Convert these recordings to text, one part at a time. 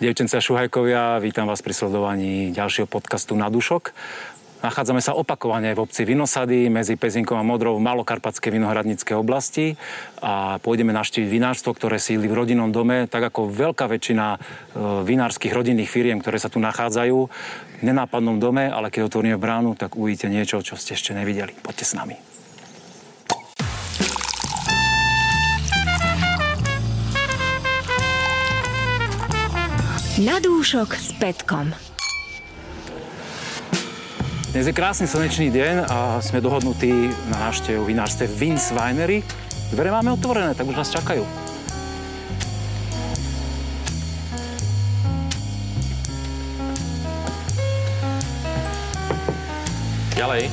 Devčence a šuhajkovia, vítam vás pri sledovaní ďalšieho podcastu Na dušok. Nachádzame sa opakovane v obci Vinosady medzi Pezinkom a Modrou v Malokarpatskej vinohradníckej oblasti a pôjdeme naštíviť vinárstvo, ktoré sídli v rodinnom dome, tak ako veľká väčšina e, vinárskych rodinných firiem, ktoré sa tu nachádzajú v nenápadnom dome, ale keď otvoríme bránu, tak uvidíte niečo, čo ste ešte nevideli. Poďte s nami. Na dúšok s Petkom. Dnes je krásny slnečný deň a sme dohodnutí na návštevu vinárstve Vince Winery. Dvere máme otvorené, tak už nás čakajú. Ďalej.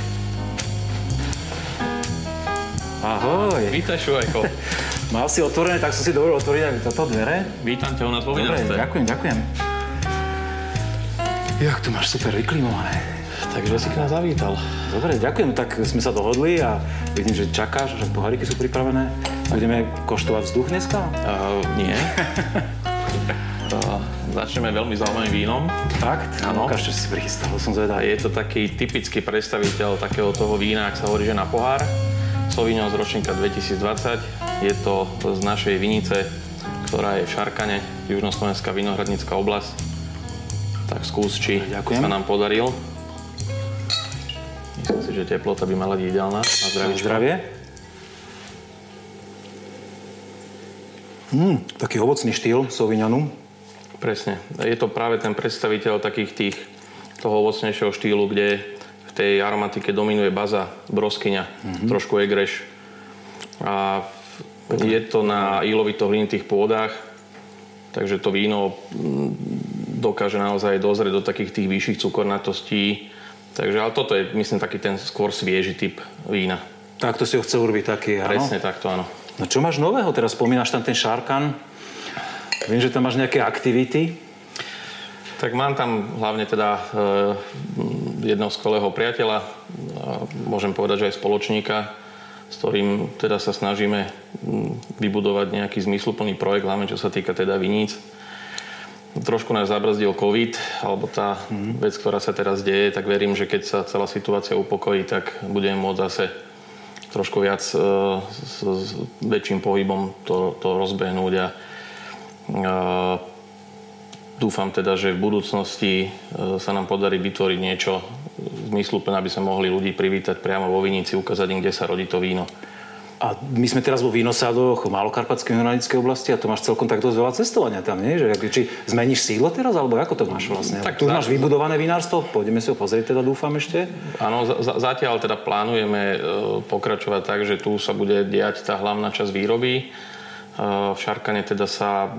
Ahoj. Vítaj, Šuvajko. Mal si otvorené, tak som si dovolil otvoriť aj toto dvere. Vítam ťa u nás vo Dobre, ďakujem, ďakujem. Jak to máš super vyklimované. Takže si k nás zavítal. Dobre, ďakujem. Tak sme sa dohodli a vidím, že čakáš, že poháriky sú pripravené. Budeme koštovať vzduch dneska? Uh, nie. uh, začneme veľmi zaujímavým vínom. Fakt? Áno. Ukáž, čo si prichystal, som zvedavý. je to taký typický predstaviteľ takého toho vína, ak sa hovorí, že na pohár. Sauvignon z ročníka 2020. Je to z našej vinice, ktorá je v Šarkane, Južnoslovenská vinohradnícka oblasť. Tak skús, či Ďakujem. sa nám podaril. Myslím si, že teplota by mala byť ideálna. Na zdravíčko. zdravie. Mm, taký ovocný štýl Sauvignonu. Presne. Je to práve ten predstaviteľ takých tých toho ovocnejšieho štýlu, kde tej aromatike dominuje baza, broskyňa, mm-hmm. trošku egreš. A v- je to na ílovito hlinitých pôdach, takže to víno mm, dokáže naozaj dozrieť do takých tých vyšších cukornatostí. Takže, ale toto je, myslím, taký ten skôr svieži typ vína. Tak to si ho chcel urobiť taký, áno? Presne takto, áno. No čo máš nového? Teraz spomínaš tam ten Šarkan. Viem, že tam máš nejaké aktivity. Tak mám tam hlavne teda e, jedného skvelého priateľa, môžem povedať, že aj spoločníka, s ktorým teda sa snažíme mm, vybudovať nejaký zmysluplný projekt, hlavne čo sa týka teda viníc. Trošku nás zabrzdil COVID, alebo tá vec, ktorá sa teraz deje, tak verím, že keď sa celá situácia upokojí, tak budeme môcť zase trošku viac e, s, s väčším pohybom to, to rozbehnúť a e, Dúfam teda, že v budúcnosti e, sa nám podarí vytvoriť niečo zmysluplné, aby sa mohli ľudí privítať priamo vo Vinici, ukázať im, kde sa rodí to víno. A my sme teraz vo Vínosádoch, v Malokarpatskej vinohradníckej oblasti a to máš celkom tak dosť veľa cestovania tam, nie? Že, ako- či zmeníš sídlo teraz, alebo ako to máš vlastne? Tak tu za- máš vybudované vinárstvo, pôjdeme si ho pozrieť teda, dúfam ešte. Áno, za- za- zatiaľ teda plánujeme e, pokračovať tak, že tu sa bude diať tá hlavná časť výroby. E, V Šarkane teda sa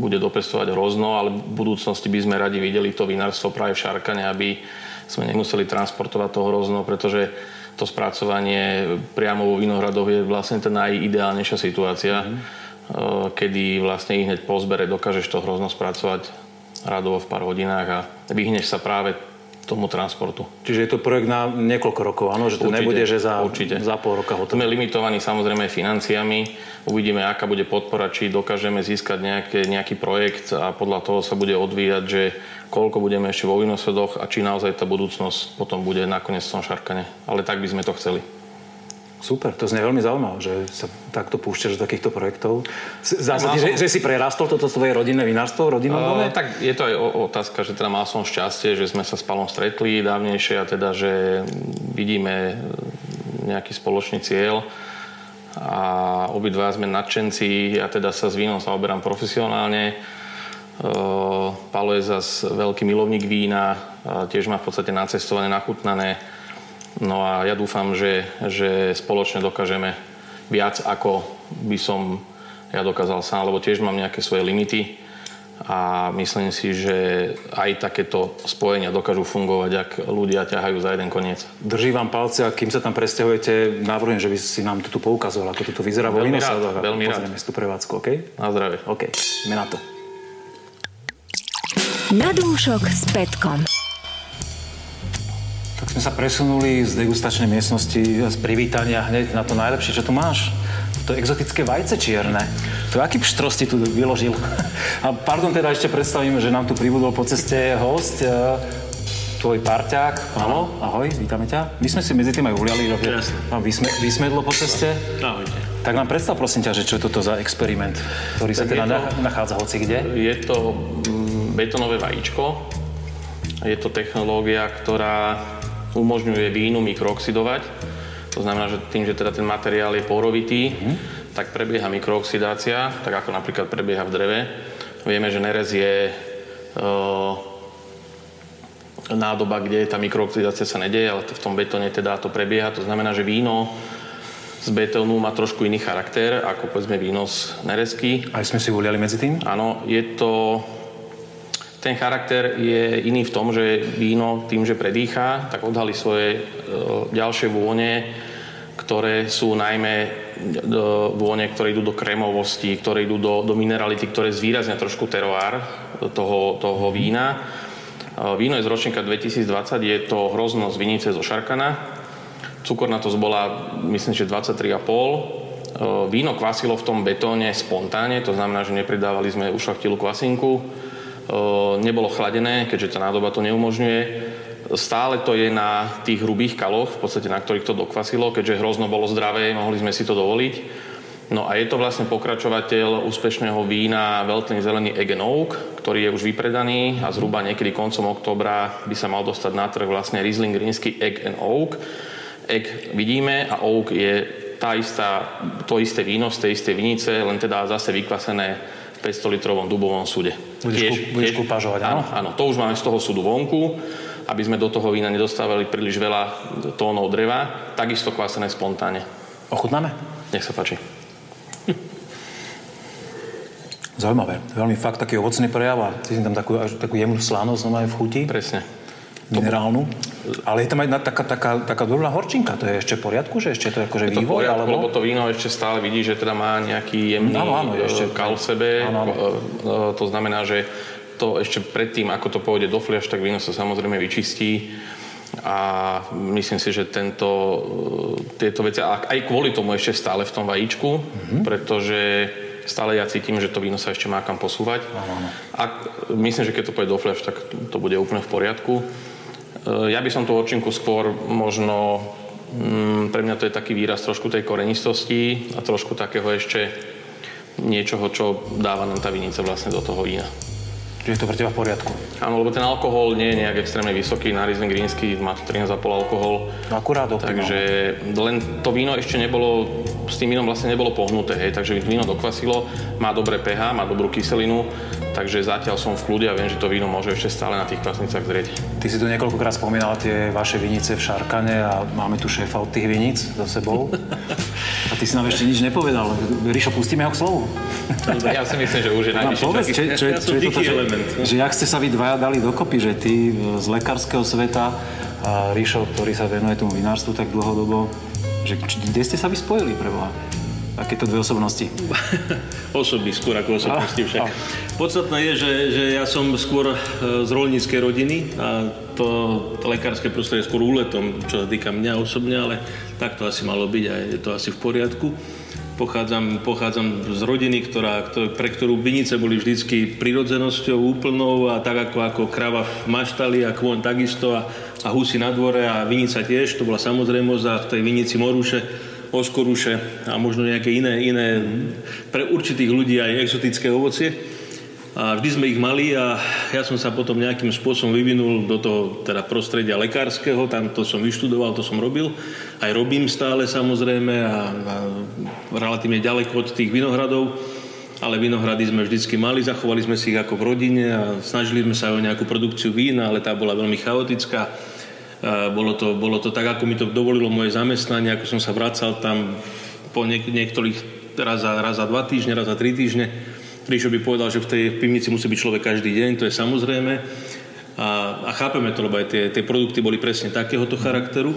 bude dopestovať hrozno, ale v budúcnosti by sme radi videli to vinárstvo práve v Šarkane, aby sme nemuseli transportovať to hrozno, pretože to spracovanie priamo vo vinohradoch je vlastne tá najideálnejšia situácia, mm-hmm. kedy vlastne ich hneď po zbere dokážeš to hrozno spracovať radovo v pár hodinách a vyhneš sa práve tomu transportu. Čiže je to projekt na niekoľko rokov, áno? Že to Určite, nebude, že za, určite. za pol roka hotovo. Sme limitovaní samozrejme financiami. Uvidíme, aká bude podpora, či dokážeme získať nejaké, nejaký projekt a podľa toho sa bude odvíjať, že koľko budeme ešte vo vinosedoch a či naozaj tá budúcnosť potom bude nakoniec v tom šarkane. Ale tak by sme to chceli. Super, to znie veľmi zaujímavé, že sa takto púšťaš do takýchto projektov. Z- Zdá sa Mal ti, že, som- že si prerastol toto svoje rodinné vinárstvo v rodinnom dome? Uh, tak je to aj otázka, že teda mal som šťastie, že sme sa s Palom stretli dávnejšie a teda, že vidíme nejaký spoločný cieľ a obidva sme nadšenci. Ja teda sa s vínom zaoberám profesionálne. Uh, Palo je zase veľký milovník vína, a tiež má v podstate nacestované, nachutnané. No a ja dúfam, že, že spoločne dokážeme viac, ako by som ja dokázal sám, lebo tiež mám nejaké svoje limity a myslím si, že aj takéto spojenia dokážu fungovať, ak ľudia ťahajú za jeden koniec. Držím vám palce a kým sa tam presťahujete, navrhujem, že by si nám tu poukazoval, ako to tu vyzerá vo Veľmi Vinosadoch veľmi rád. pozrieme si tú prevádzku, OK? Na zdravie. OK, ideme na to. Na dúšok s Petkom. Tak sme sa presunuli z degustačnej miestnosti, z privítania hneď na to najlepšie, čo tu máš. To exotické vajce čierne. To aký pštros ti tu vyložil? A pardon, teda ešte predstavím, že nám tu pribudol po ceste host, e, tvoj parťák. Áno, ahoj, vítame ťa. My sme si medzi tým aj uliali, že vám vysme, vysmedlo po ceste. Ahojte. Tak nám predstav prosím ťa, že čo je toto za experiment, ktorý sa Tak teda je to- na- nachádza hoci kde. Je to mm, betonové vajíčko. Je to technológia, ktorá umožňuje vínu mikrooxidovať. To znamená, že tým, že teda ten materiál je porovitý, tak prebieha mikrooxidácia, tak ako napríklad prebieha v dreve. Vieme, že nerez je e, nádoba, kde tá mikrooxidácia sa nedeje, ale v tom betóne teda to prebieha. To znamená, že víno z betónu má trošku iný charakter, ako povedzme víno z nerezky. Aj sme si uliali medzi tým. Áno, je to... Ten charakter je iný v tom, že víno tým, že predýcha, tak odhalí svoje e, ďalšie vône, ktoré sú najmä e, vône, ktoré idú do krémovosti, ktoré idú do, do minerality, ktoré zvýraznia trošku teroár toho, toho vína. E, Víno je z ročníka 2020, je to hrozno z vinice zo Šarkana. Cukornatosť bola, myslím, že 23,5. E, Víno kvasilo v tom betóne spontánne, to znamená, že nepridávali sme ušlachtilú kvasinku. Nebolo chladené, keďže tá nádoba to neumožňuje. Stále to je na tých hrubých kaloch, v podstate na ktorých to dokvasilo, keďže hrozno bolo zdravé, mohli sme si to dovoliť. No a je to vlastne pokračovateľ úspešného vína Veltlin Zelený Egg and Oak, ktorý je už vypredaný a zhruba niekedy koncom októbra by sa mal dostať na trh vlastne Riesling rínsky Egg and Oak. Egg vidíme a Oak je tá istá, to isté víno z tej istej vinice, len teda zase vykvasené v 500 litrovom dubovom súde. Budeš kúp- budeš kúpažovať, áno? áno? Áno, to už máme z toho súdu vonku, aby sme do toho vína nedostávali príliš veľa tónov dreva, takisto kvasené spontánne. Ochutnáme? Nech sa páči. Zaujímavé. Veľmi fakt taký ovocný prejav a cítim tam takú, až takú jemnú slanosť no aj v chuti, Presne. minerálnu. Ale je tam aj taká, taká, taká dobrá horčinka. To je ešte v poriadku, že ešte to je akože Je to vývoj? poriadku, alebo... lebo to víno ešte stále vidí, že teda má nejaký jemný Áno, áno, je ešte- e, kal v sebe. Áno, áno. E, e, To znamená, že to ešte predtým, ako to pôjde do fliaš, tak víno sa samozrejme vyčistí. A myslím si, že tento, e, tieto veci, a aj kvôli tomu ešte stále v tom vajíčku, Mhm. pretože stále ja cítim, že to víno sa ešte má kam posúvať. Ak, myslím, že keď to pôjde do fľaš, tak to bude úplne v poriadku. E, Ja by som tú horčinku skôr možno, mm, pre mňa to je taký výraz trošku tej korenistosti a trošku takého ešte niečoho, čo dáva nám tá vinica vlastne do toho vína. Čiže je to pre teba v poriadku. Áno, lebo ten alkohol nie je nejak extrémne vysoký, na Riesling Greensky má to 13,5 alkohol, No akurát optimálne. takže len to víno ešte nebolo, s tým vínom vlastne nebolo pohnuté, hej, takže víno dokvasilo, má dobré pH, má dobrú kyselinu, takže zatiaľ som v kľude a viem, že to víno môže ešte stále na tých kvasnicách zrieť. Ty si tu niekoľkokrát spomínal tie vaše vinice v Šarkane a máme tu šéfa od tých vinic za sebou. A ty si nám ešte nič nepovedal. Ríšo, pustíme ho k slovu. Ja si myslím, že už je Nám najvyšší povedz, čo, čo, Ja čo je toto, že, element. že jak ste sa vy dvaja dali dokopy, že ty z lekárskeho sveta a Ríšo, ktorý sa venuje tomu vinárstvu tak dlhodobo, že kde ste sa vy spojili pre Boha? Takéto dve osobnosti. Osoby, skôr ako osobnosti A, však. a. Podstatné je, že, že ja som skôr e, z rolníckej rodiny a to, to lekárske prostredie je skôr úletom, čo sa týka mňa osobne, ale tak to asi malo byť a je to asi v poriadku. Pochádzam, pochádzam z rodiny, ktorá, ktor- pre ktorú vinice boli vždycky prirodzenosťou úplnou a tak ako, ako krava v maštali a kôň takisto a, a husy na dvore a vinica tiež, to bola samozrejmosť a v tej vinici moruše oskoruše a možno nejaké iné, iné pre určitých ľudí aj exotické ovocie. A vždy sme ich mali a ja som sa potom nejakým spôsobom vyvinul do toho teda prostredia lekárskeho, tam to som vyštudoval, to som robil. Aj robím stále samozrejme a, a relatívne ďaleko od tých vinohradov, ale vinohrady sme vždycky mali, zachovali sme si ich ako v rodine a snažili sme sa o nejakú produkciu vína, ale tá bola veľmi chaotická. A Bolo to, bolo to tak, ako mi to dovolilo moje zamestnanie, ako som sa vracal tam po niek- niektorých raz za, raz za dva týždne, raz za tri týždne. Ríšo by povedal, že v tej pivnici musí byť človek každý deň, to je samozrejme. A, a chápeme to, lebo aj tie, tie produkty boli presne takéhoto charakteru.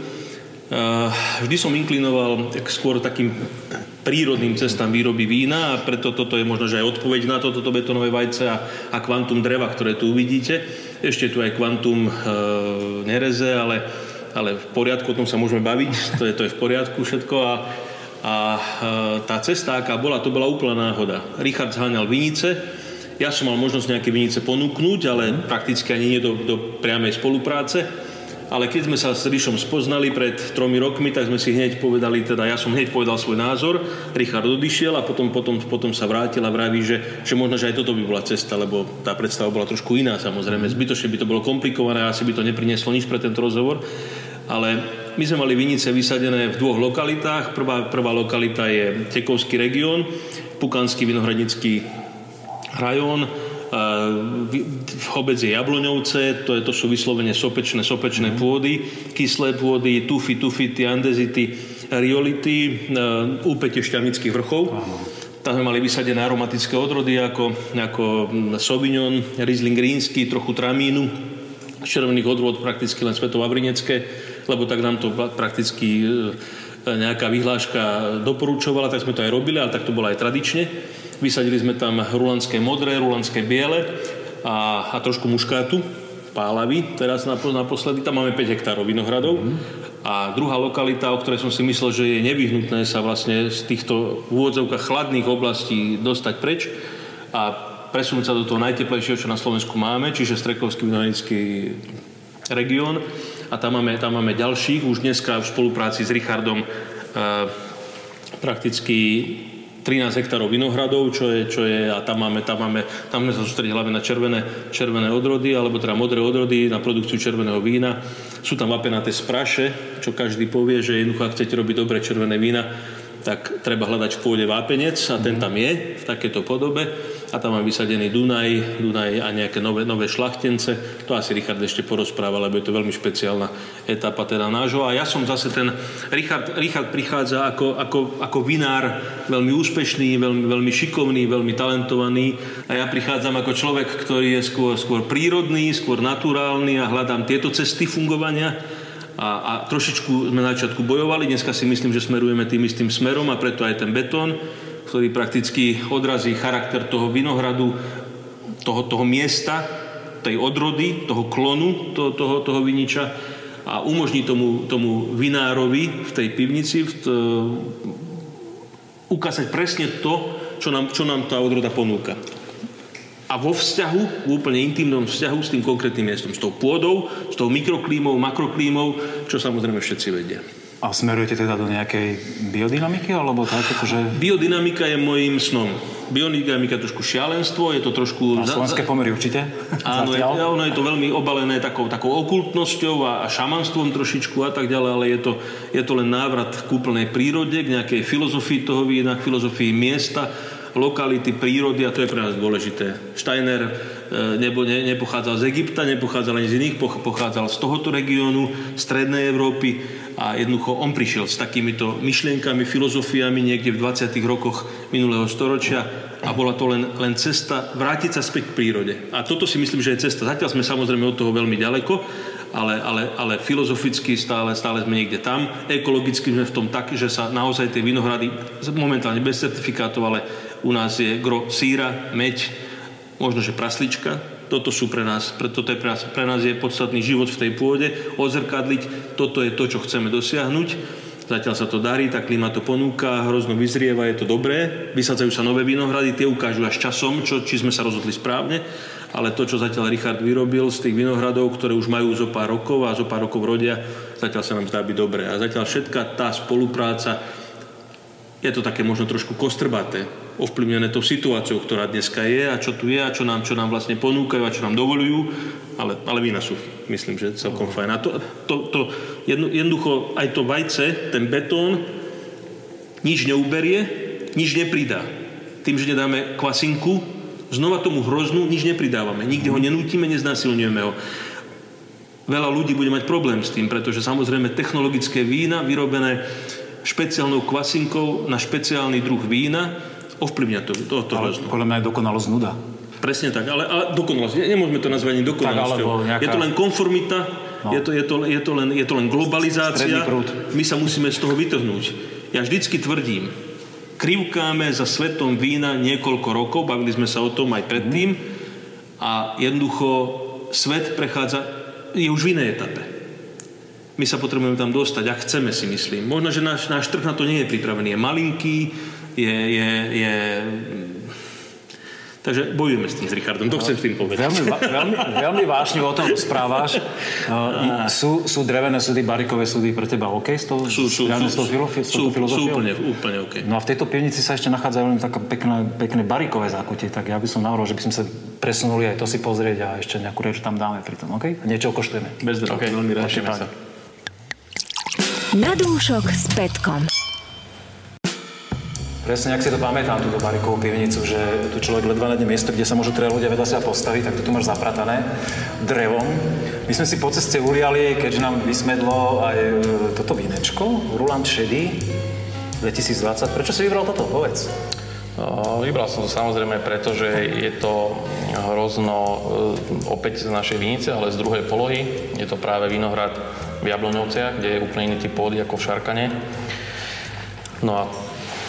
A vždy som inklinoval k skôr takým prírodným cestám výroby vína a preto toto je možno, že aj odpoveď na toto, toto betonové vajce a, a kvantum dreva, ktoré tu uvidíte. Ešte tu aj kvantum e, nereze, ale, ale v poriadku, o tom sa môžeme baviť, to je, to je v poriadku všetko a A e, tá cesta, aká bola, to bola úplná náhoda. Richard zháňal vinice, ja som mal možnosť nejaké vinice ponúknuť, ale prakticky ani nie do, do priamej spolupráce. Ale keď sme sa s Ríšom spoznali pred tromi rokmi, tak sme si hneď povedali, teda ja som hneď povedal svoj názor, Richard odišiel a potom, potom, potom sa vrátil a vraví, že, že možno, že aj toto by bola cesta, lebo tá predstava bola trošku iná samozrejme. Zbytočne by to bolo komplikované asi by to neprinieslo nič pre tento rozhovor. Ale my sme mali vinice vysadené v dvoch lokalitách. Prvá, prvá lokalita je Tekovský región, Pukanský vinohradnický rajón, Obec je Jabloňovce, to, je, to sú vyslovene sopečné, sopečné mm. pôdy, kyslé pôdy, tufy, tufity, andezity, riolity, úpete šťavnických vrchov. Aha. Tam sme mali vysadené aromatické odrody ako, ako Sauvignon, Riesling Rínsky, trochu Tramínu, červených odrôd prakticky len Svetovavrinecké, lebo tak nám to prakticky e, nejaká vyhláška doporučovala, tak sme to aj robili, ale tak to bolo aj tradične. Vysadili sme tam rulandské modré, rulandské biele a, a trošku muškátu, pálavy. Teraz naposledy tam máme 5 hektárov vinohradov. Mm. A druhá lokalita, o ktorej som si myslel, že je nevyhnutné sa vlastne z týchto úvodzovkách chladných oblastí dostať preč a presunúť sa do toho najteplejšieho, čo na Slovensku máme, čiže Strekovský vinohradnický región. A tam máme, tam máme ďalších, už dneska v spolupráci s Richardom e, prakticky 13 hektárov vinohradov, čo je, čo je a tam máme, tam máme, tam sme sa sústrediť hlavne na červené, červené odrody, alebo teda modré odrody na produkciu červeného vína. Sú tam vapenaté spraše, čo každý povie, že jednoducho, ak chcete robiť dobré červené vína, tak treba hľadať v pôde vápenec a ten tam je v takéto podobe a tam mám vysadený Dunaj, Dunaj a nejaké nové, nové šlachtence. To asi Richard ešte porozpráva, lebo je to veľmi špeciálna etapa teda nášho. A ja som zase ten, Richard, Richard prichádza ako, ako, ako vinár, veľmi úspešný, veľmi, veľmi šikovný, veľmi talentovaný a ja prichádzam ako človek, ktorý je skôr, skôr prírodný, skôr naturálny a hľadám tieto cesty fungovania a, a trošičku sme na začiatku bojovali, dneska si myslím, že smerujeme tým istým smerom a preto aj ten betón ktorý prakticky odrazí charakter toho vinohradu, toho, toho miesta, tej odrody, toho klonu, toho, toho, toho viniča a umožní tomu, tomu vinárovi v tej pivnici v t, ukázať presne to, čo nám, čo nám tá odroda ponúka. A vo vzťahu, v úplne intimnom vzťahu s tým konkrétnym miestom, s tou pôdou, s tou mikroklímou, makroklímou, čo samozrejme všetci vedia. A smerujete teda do nejakej biodynamiky, alebo tak akože... Biodynamika je môjim snom. Biodynamika je trošku šialenstvo, je to trošku... Na slovenské pomery určite? Áno, je, ono je to veľmi obalené takou, takou okultnosťou a, a šamanstvom trošičku a tak ďalej, ale je to, je to len návrat k úplnej prírode, k nejakej filozofii toho vína, k filozofii miesta, lokality, prírody a to je pre nás dôležité. Steiner e, nebo ne, nepochádzal z Egypta, nepochádzal ani z iných, pochádzal z tohoto regiónu, strednej Európy a jednoducho on prišiel s takýmito myšlienkami, filozofiami niekde v 20. rokoch minulého storočia a bola to len, len cesta vrátiť sa späť k prírode. A toto si myslím, že je cesta. Zatiaľ sme samozrejme od toho veľmi ďaleko, ale, ale, ale filozoficky stále, stále sme niekde tam. Ekologicky sme v tom tak, že sa naozaj tie vinohrady, momentálne bez certifikátov, ale u nás je gro síra, meď, možno že praslička, toto sú pre nás, toto je pre nás, pre nás je podstatný život v tej pôde, odzrkadliť, toto je to, čo chceme dosiahnuť. Zatiaľ sa to darí, tá klíma to ponúka, hrozno vyzrieva, je to dobré. Vysadzajú sa nové vinohrady, tie ukážu až časom, čo, či sme sa rozhodli správne. Ale to, čo zatiaľ Richard vyrobil z tých vinohradov, ktoré už majú zo pár rokov a zo pár rokov rodia, zatiaľ sa nám zdá byť dobré. A zatiaľ všetká tá spolupráca, je to také možno trošku kostrbaté, ovplyvnené tou situáciou, ktorá dneska je a čo tu je a čo nám, čo nám vlastne ponúkajú a čo nám dovolujú, ale, ale vína sú, myslím, že celkom fajn. A to, to, to jedno, jednoducho aj to vajce, ten betón, nič neuberie, nič nepridá. Tým, že nedáme kvasinku, znova tomu hroznú nič nepridávame. Nikde ho nenútime, neznásilňujeme ho. Veľa ľudí bude mať problém s tým, pretože samozrejme technologické vína vyrobené špeciálnou kvasinkou na špeciálny druh vína ovplyvňa to, to, to ale podľa mňa je dokonalosť nuda. Presne tak, ale, ale dokonalosť, nemôžeme to nazvať ani dokonalosťou. Tak, nejaká... Je to len konformita, no. je, to, je, to, je, to len, je to len globalizácia. My sa musíme z toho vytrhnúť. Ja vždycky tvrdím, krivkáme za svetom vína niekoľko rokov, bavili sme sa o tom aj predtým a jednoducho svet prechádza, je už v inej etape. my sa potrebujeme tam dostať a chceme si myslím. Možno, že náš, náš trh na to nie je pripravený. Je malinký, je, je, je Takže bojujeme s tým s Richardom, to chcem s tým povedať. Veľmi, veľmi, veľmi vážne o tom správaš. Uh, sú, sú drevené súdy, barikové súdy pre teba OK s tou, sú, sú, sú, sú, filofi- sú, sú úplne, úplne OK. No a v tejto pivnici sa ešte nachádzajú len také pekné, pekné barikové zákutie, tak ja by som navrhol, že by sme sa presunuli aj to si pozrieť a ešte nejakú reč tam dáme pri tom, OK? A niečo okoštujeme. Bez okay. veľmi rád. Na dúšok s Petkom. Presne, ak si to pamätám, túto barikovú pivnicu, že tu človek ledva nájde miesto, kde sa môžu teda ľudia vedľa seba postaviť, tak to tu máš zapratané drevom. My sme si po ceste uliali, keďže nám vysmedlo aj e, toto vínečko, Ruland Shady 2020. Prečo si vybral toto? Povedz. Vybral som to samozrejme preto, že je to hrozno e, opäť z našej vinice, ale z druhej polohy. Je to práve vinohrad v Jabloňovciach, kde je úplne iný typ pôdy ako v Šarkane. No a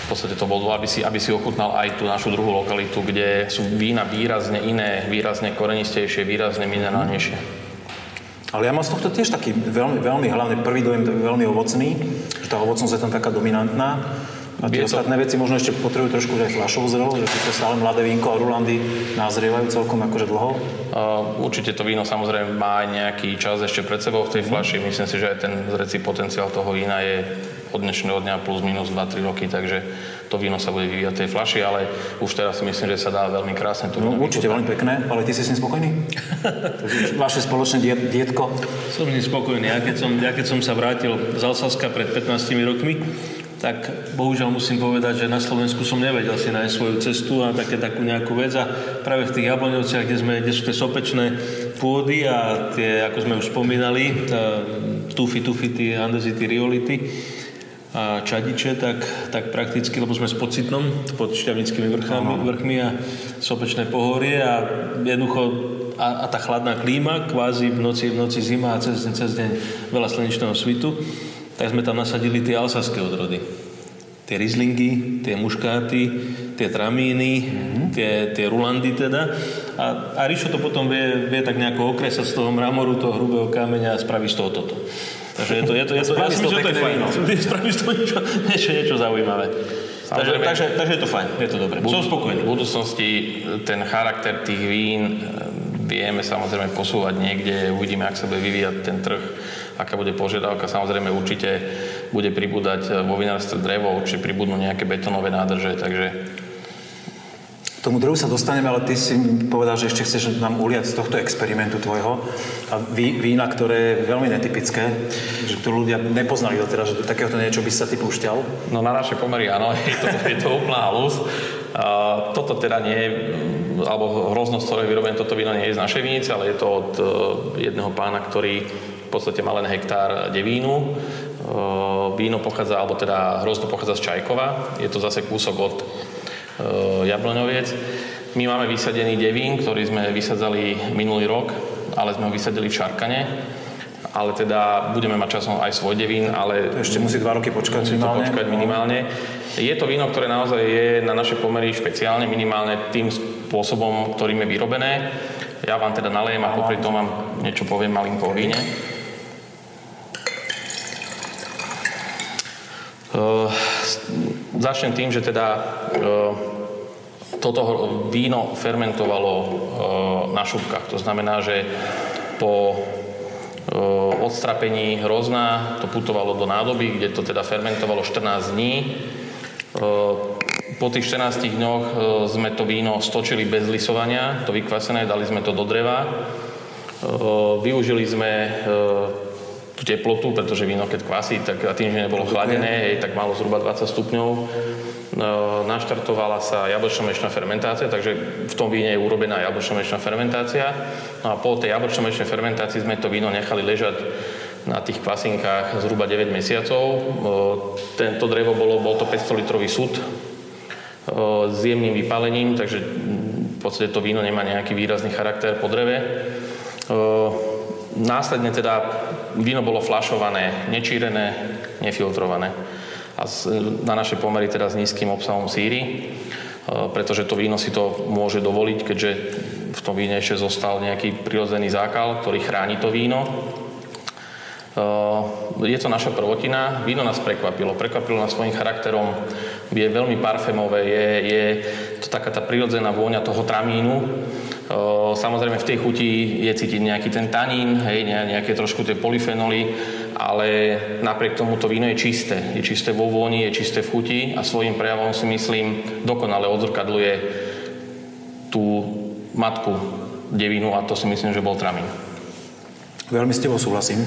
v podstate to bol aby si, aby si ochutnal aj tú našu druhú lokalitu, kde sú vína výrazne iné, výrazne korenistejšie, výrazne minerálnejšie. Ale ja mám z tohto tiež taký veľmi, veľmi hlavný prvý dojem, veľmi ovocný, že tá ovocnosť je tam taká dominantná. A tie to... ostatné veci možno ešte potrebujú trošku aj fľašovú zrelosť, že to stále mladé vínko a rulandy nazrievajú celkom akože dlho? Uh, určite to víno samozrejme má aj nejaký čas ešte pred sebou v tej fľaši. Myslím si, že aj ten zrecí potenciál toho vína je od dnešného dňa plus minus 2-3 roky, takže to víno sa bude vyvíjať tej fľaši, ale už teraz si myslím, že sa dá veľmi krásne to no, Určite veľmi pekné, ale ty si s ním spokojný? Vaše spoločné diet, dietko? Som s ním spokojný. Ja keď som, ja keď som sa vrátil z Alsaska pred 15 rokmi, tak bohužiaľ musím povedať, že na Slovensku som nevedel si nájsť svoju cestu a také takú nejakú vec a práve v tých Jabloňovciach, kde, sme, kde sú tie sopečné pôdy a tie, ako sme už spomínali, tufy, tufy, tie andezity, riolity, a čadiče, tak, tak prakticky, lebo sme s pocitnom pod šťavnickými vrchami, vrchmi a sopečné pohorie a jednoducho a, a tá chladná klíma, kvázi v noci, v noci zima a cez, cez deň veľa slnečného svitu, tak sme tam nasadili tie alsaské odrody. Tie rizlingy, tie muškáty, tie tramíny, mm-hmm. tie, tie rulandy teda. A, a Rišo to potom vie, vie tak nejako okresať z toho mramoru, toho hrubého kameňa a spraví z toho toto. Takže je to, je to, je to, ja myslím, že to je fajn. Spravíš to niečo, niečo, niečo zaujímavé. Takže, takže, takže je to fajn, je to dobré. Som spokojný. V budúcnosti ten charakter tých vín e, vieme samozrejme posúvať niekde, uvidíme, ak sa bude vyvíjať ten trh, aká bude požiadavka. Samozrejme určite bude pribúdať vo vinárstve drevo, určite pribudnú nejaké betonové nádrže, takže tomu druhu sa dostaneme, ale ty si povedal, že ešte chceš nám uliať z tohto experimentu tvojho a ví, vína, ktoré je veľmi netypické, že to ľudia nepoznali doteraz, že do takéhoto niečo by sa ty púšťal. No na naše pomery áno, je to, je to úplná halus. Toto teda nie je, alebo hroznosť, ktoré je vyrobené toto víno nie je z našej vinice, ale je to od e, jedného pána, ktorý v podstate má len hektár devínu. E, víno pochádza, alebo teda hrozno pochádza z Čajkova. Je to zase kúsok od Jabloňoviec. My máme vysadený devín, ktorý sme vysadzali minulý rok, ale sme ho vysadili v Šarkane. Ale teda budeme mať časom aj svoj devín, ale... Ešte musí dva roky počkať musí minimálne. počkať minimálne. Je to víno, ktoré naozaj je na naše pomery špeciálne, minimálne tým spôsobom, ktorým je vyrobené. Ja vám teda nalejem a popri tom vám niečo poviem malinko o víne. Uh, Začnem tým, že teda e, toto víno fermentovalo e, na šupkách. To znamená, že po e, odstrapení hrozna to putovalo do nádoby, kde to teda fermentovalo 14 dní. Po tých 14 dňoch sme to víno stočili bez lisovania, to vykvasené, dali sme to do dreva. Využili sme tú teplotu, pretože víno keď kvasí, tak a tým, že nebolo chladené, hej, tak malo zhruba 20 stupňov. No, naštartovala sa jablčno-mečná fermentácia, takže v tom víne je urobená jablčno-mečná fermentácia. No a po tej jablčno-mečnej fermentácii sme to víno nechali ležať na tých kvasinkách zhruba 9 mesiacov. Tento drevo bolo, bol to 500 litrový súd s jemným vypálením, takže v podstate to víno nemá nejaký výrazný charakter po dreve. Následne teda víno bolo flašované, nečírené, nefiltrované. A na naše pomery teda s nízkym obsahom síry, e, pretože to víno si to môže dovoliť, keďže v tom víne ešte zostal nejaký prirodzený zákal, ktorý chráni to víno. Je to naša prvotina. Víno nás prekvapilo. Prekvapilo nás svojím charakterom. Je veľmi parfémové. Je, je to taká tá prirodzená vôňa toho tramínu. Samozrejme v tej chuti je cítiť nejaký ten tanín, hej, nejaké trošku tie polyfenoly, ale napriek tomu to víno je čisté. Je čisté vo vôni, je čisté v chuti a svojim prejavom si myslím dokonale odzrkadluje tú matku devinu a to si myslím, že bol tramín. Veľmi s tebou súhlasím.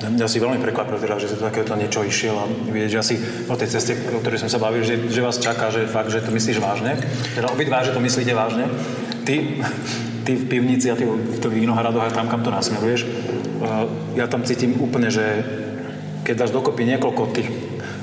Mňa si veľmi prekvapil teda, že to takéto niečo išiel a vidieť, že asi po tej ceste, o ktorej som sa bavil, že, že vás čaká, že fakt, že to myslíš vážne. Teda obidva, že to myslíte vážne. Ty, ty v pivnici a ty v to vínohradoch a tam, kam to nasmeruješ. Ja tam cítim úplne, že keď dáš dokopy niekoľko tých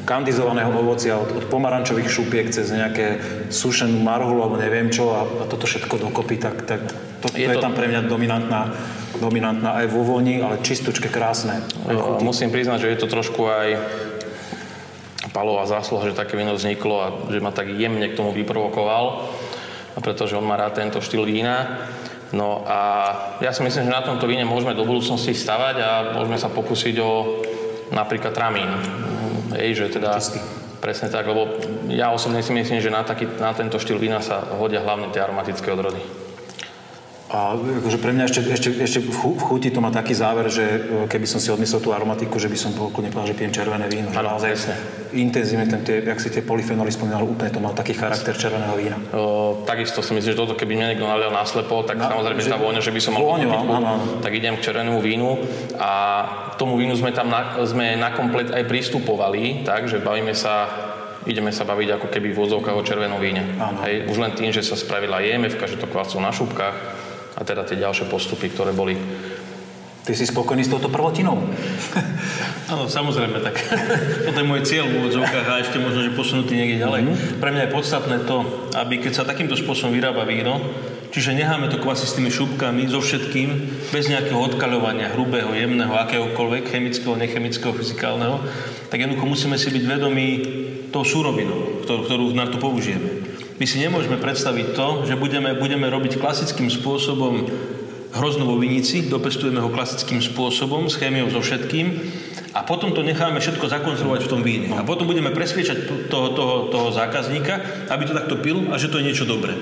kandizovaného ovocia, od, od pomarančových šupiek cez nejaké sušenú marhulu alebo neviem čo a, a toto všetko dokopy, tak, tak to, je, to je tam pre mňa dominantná, dominantná aj vo voni, ale čistučke krásne. No, musím priznať, že je to trošku aj palová zásluha, že také víno vzniklo a že ma tak jemne k tomu vyprovokoval, pretože on má rád tento štýl vína. No a ja si myslím, že na tomto víne môžeme do budúcnosti stavať a môžeme sa pokúsiť o napríklad tramín. Hej, že teda... Čistý. Presne tak, lebo ja osobne si myslím, že na, taký, na tento štýl vína sa hodia hlavne tie aromatické odrody. A akože pre mňa ešte, ešte, ešte v, chu, v chuti to má taký záver, že e, keby som si odmyslel tú aromatiku, že by som kľudne povedal, že pijem červené víno. Že naozaj intenzívne, ten, tie, jak si tie polyfenoly spomínal, úplne to má taký charakter červeného vína. O, takisto si myslím, že toto keby mňa niekto nalial naslepo, tak na, samozrejme že, tá vôňa, že by som mal vôňu, áno, áno. tak idem k červenému vínu a k tomu vínu sme tam na, sme na komplet aj pristupovali, takže bavíme sa ideme sa baviť ako keby v vozovkách o červenom víne. Hej, už len tým, že sa spravila EMF, že to kvaclo na šupkách, a teda tie ďalšie postupy, ktoré boli Ty si spokojný s touto prvotinou? Áno, samozrejme, tak toto je môj cieľ v úvodzovkách a ešte možno, že posunutý niekde ďalej. Mm-hmm. Pre mňa je podstatné to, aby keď sa takýmto spôsobom vyrába víno, čiže necháme to kvasi s tými šupkami, so všetkým, bez nejakého odkaľovania, hrubého, jemného, akéhokoľvek, chemického, nechemického, fyzikálneho, tak jednoducho musíme si byť vedomí tou súrovinou, ktorú, ktorú na to použijeme. My si nemôžeme predstaviť to, že budeme, budeme robiť klasickým spôsobom hrozno vo vinici, dopestujeme ho klasickým spôsobom, s chémiou so všetkým a potom to necháme všetko zakonzervovať v tom víne. A potom budeme presviečať toho, toho, toho zákazníka, aby to takto pil a že to je niečo dobré.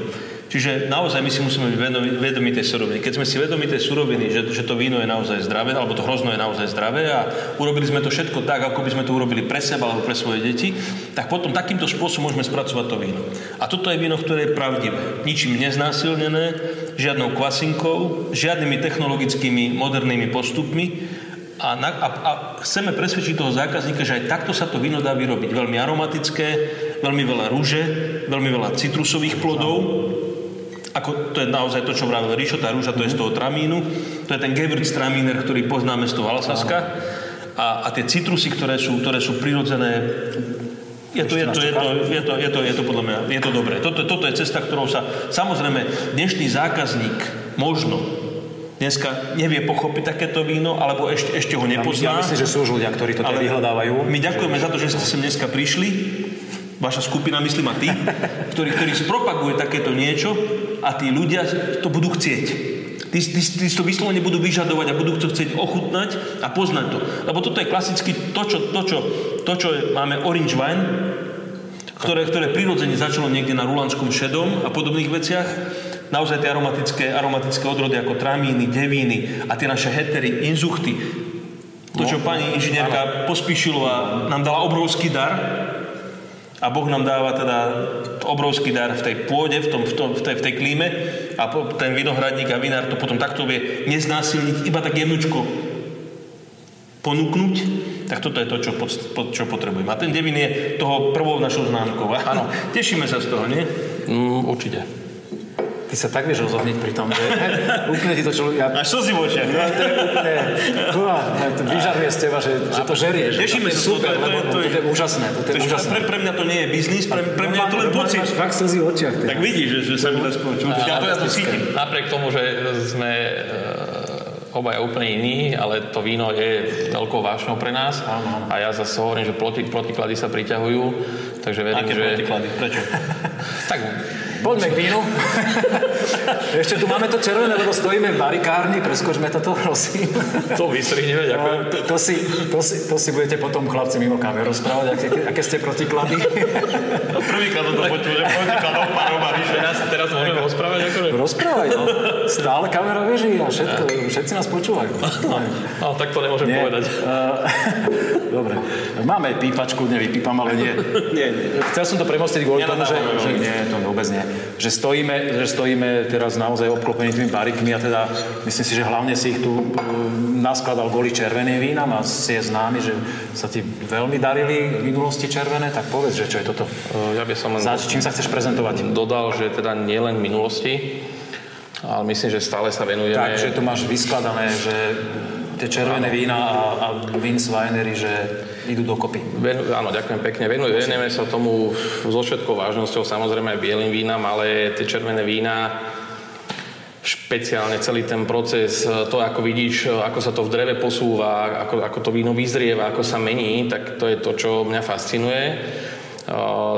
Čiže naozaj my si musíme byť vedomi, tej suroviny. Keď sme si vedomi tej suroviny, že, že to víno je naozaj zdravé, alebo to hrozno je naozaj zdravé a urobili sme to všetko tak, ako by sme to urobili pre seba alebo pre svoje deti, tak potom takýmto spôsobom môžeme spracovať to víno. A toto je víno, ktoré je pravdivé. Ničím neznásilnené, žiadnou kvasinkou, žiadnymi technologickými modernými postupmi, a, na, a, a chceme presvedčiť toho zákazníka, že aj takto sa to víno dá vyrobiť. Veľmi aromatické, veľmi veľa rúže, veľmi veľa citrusových plodov, ako to je naozaj to, čo vravil Ríšo, tá rúža to je z toho tramínu, to je ten Gewürztraminer, ktorý poznáme z toho Alsaska a, a tie citrusy, ktoré sú, ktoré sú prirodzené je to, je, to, je, to, je, to, je, to, je to podľa mňa, je to dobré. Toto, toto je cesta, ktorou sa, samozrejme, dnešný zákazník možno dneska nevie pochopiť takéto víno, alebo ešte, ešte ho nepozná. Ja myslím, že sú už ľudia, ktorí to teda vyhľadávajú. My ďakujeme za to, že ste sem dneska prišli vaša skupina, myslím a ty, ktorý, ktorý spropaguje takéto niečo a tí ľudia to budú chcieť. Tí, tí, tí to vyslovene budú vyžadovať a budú to chcieť ochutnať a poznať to. Lebo toto je klasicky to, čo, to, čo, to, čo máme orange wine, ktoré, ktoré prirodzene začalo niekde na rulanskom šedom a podobných veciach. Naozaj tie aromatické, aromatické odrody ako tramíny, devíny a tie naše hetery, inzuchty. To, čo no, pani inžinierka Pospíšilová nám dala obrovský dar, a Boh nám dáva teda obrovský dar v tej pôde, v, tom, v, tom, v, tej, v tej klíme a ten vinohradník a vinár to potom takto vie neznásilniť, iba tak jemnučko ponúknuť, tak toto je to, čo, pod, pod, čo potrebujeme. A ten devin je toho prvou našou známkou. Áno. Tešíme sa z toho, nie? Mm, určite. Ty sa tak vieš rozohniť pri tom, že úplne ti to čo... Ja, Až slzy v očiach. No, to je úplne... to vyžaruje z teba, že, že to žerieš. Tešíme sa super, to, to, to, je úžasné. To je úžasné. Pre, pre mňa to nie je biznis, pre, pre mňa je to len pocit. Máš fakt slzy v očiach. Tak vidíš, že, že sa mi to spoločí. Ja to ja to cítim. Napriek tomu, že sme e, obaja úplne iní, ale to víno je veľkou vášňou pre nás. Áno. A ja zase hovorím, že proti, protiklady sa priťahujú. Takže verím, Aké že... protiklady? Prečo? tak Poďme k vínu. Ešte tu máme to červené, lebo stojíme v barikárni, preskočme toto, prosím. To vystrihneme, ďakujem. To, to, si, to, si, to si budete potom chlapci mimo kameru rozprávať, aké, aké ste protiklady. No, prvýkrát to počujem, protikladov pánov že ja sa teraz môžem rozprávať? Akože? Rozprávaj, no. Stále kamera beží a všetko, všetci nás počúvajú. No, no, tak to nemôžem nie. povedať. Uh, dobre. Máme pípačku, nevypípam, ale nie. nie, nie. Chcel som to premostiť kvôli tomu, že, že nie, to vôbec nie. Že stojíme, že stojíme teraz naozaj obklopení tými barikmi a teda myslím si, že hlavne si ich tu uh, naskladal kvôli červeným vínam a si je známy, že sa ti veľmi darili v minulosti červené, tak povedz, že čo je toto. Uh, ja by som len... Zač, čím sa chceš prezentovať? Dodal, že teda nielen v minulosti, ale myslím, že stále sa venujeme... Takže to máš vyskladané, že tie červené vína a, a Winery, že idú dokopy. Ven, áno, ďakujem pekne. Venujeme sa tomu so všetkou vážnosťou, samozrejme aj bielým vínam, ale tie červené vína špeciálne celý ten proces, to ako vidíš, ako sa to v dreve posúva, ako, ako to víno vyzrieva, ako sa mení, tak to je to, čo mňa fascinuje.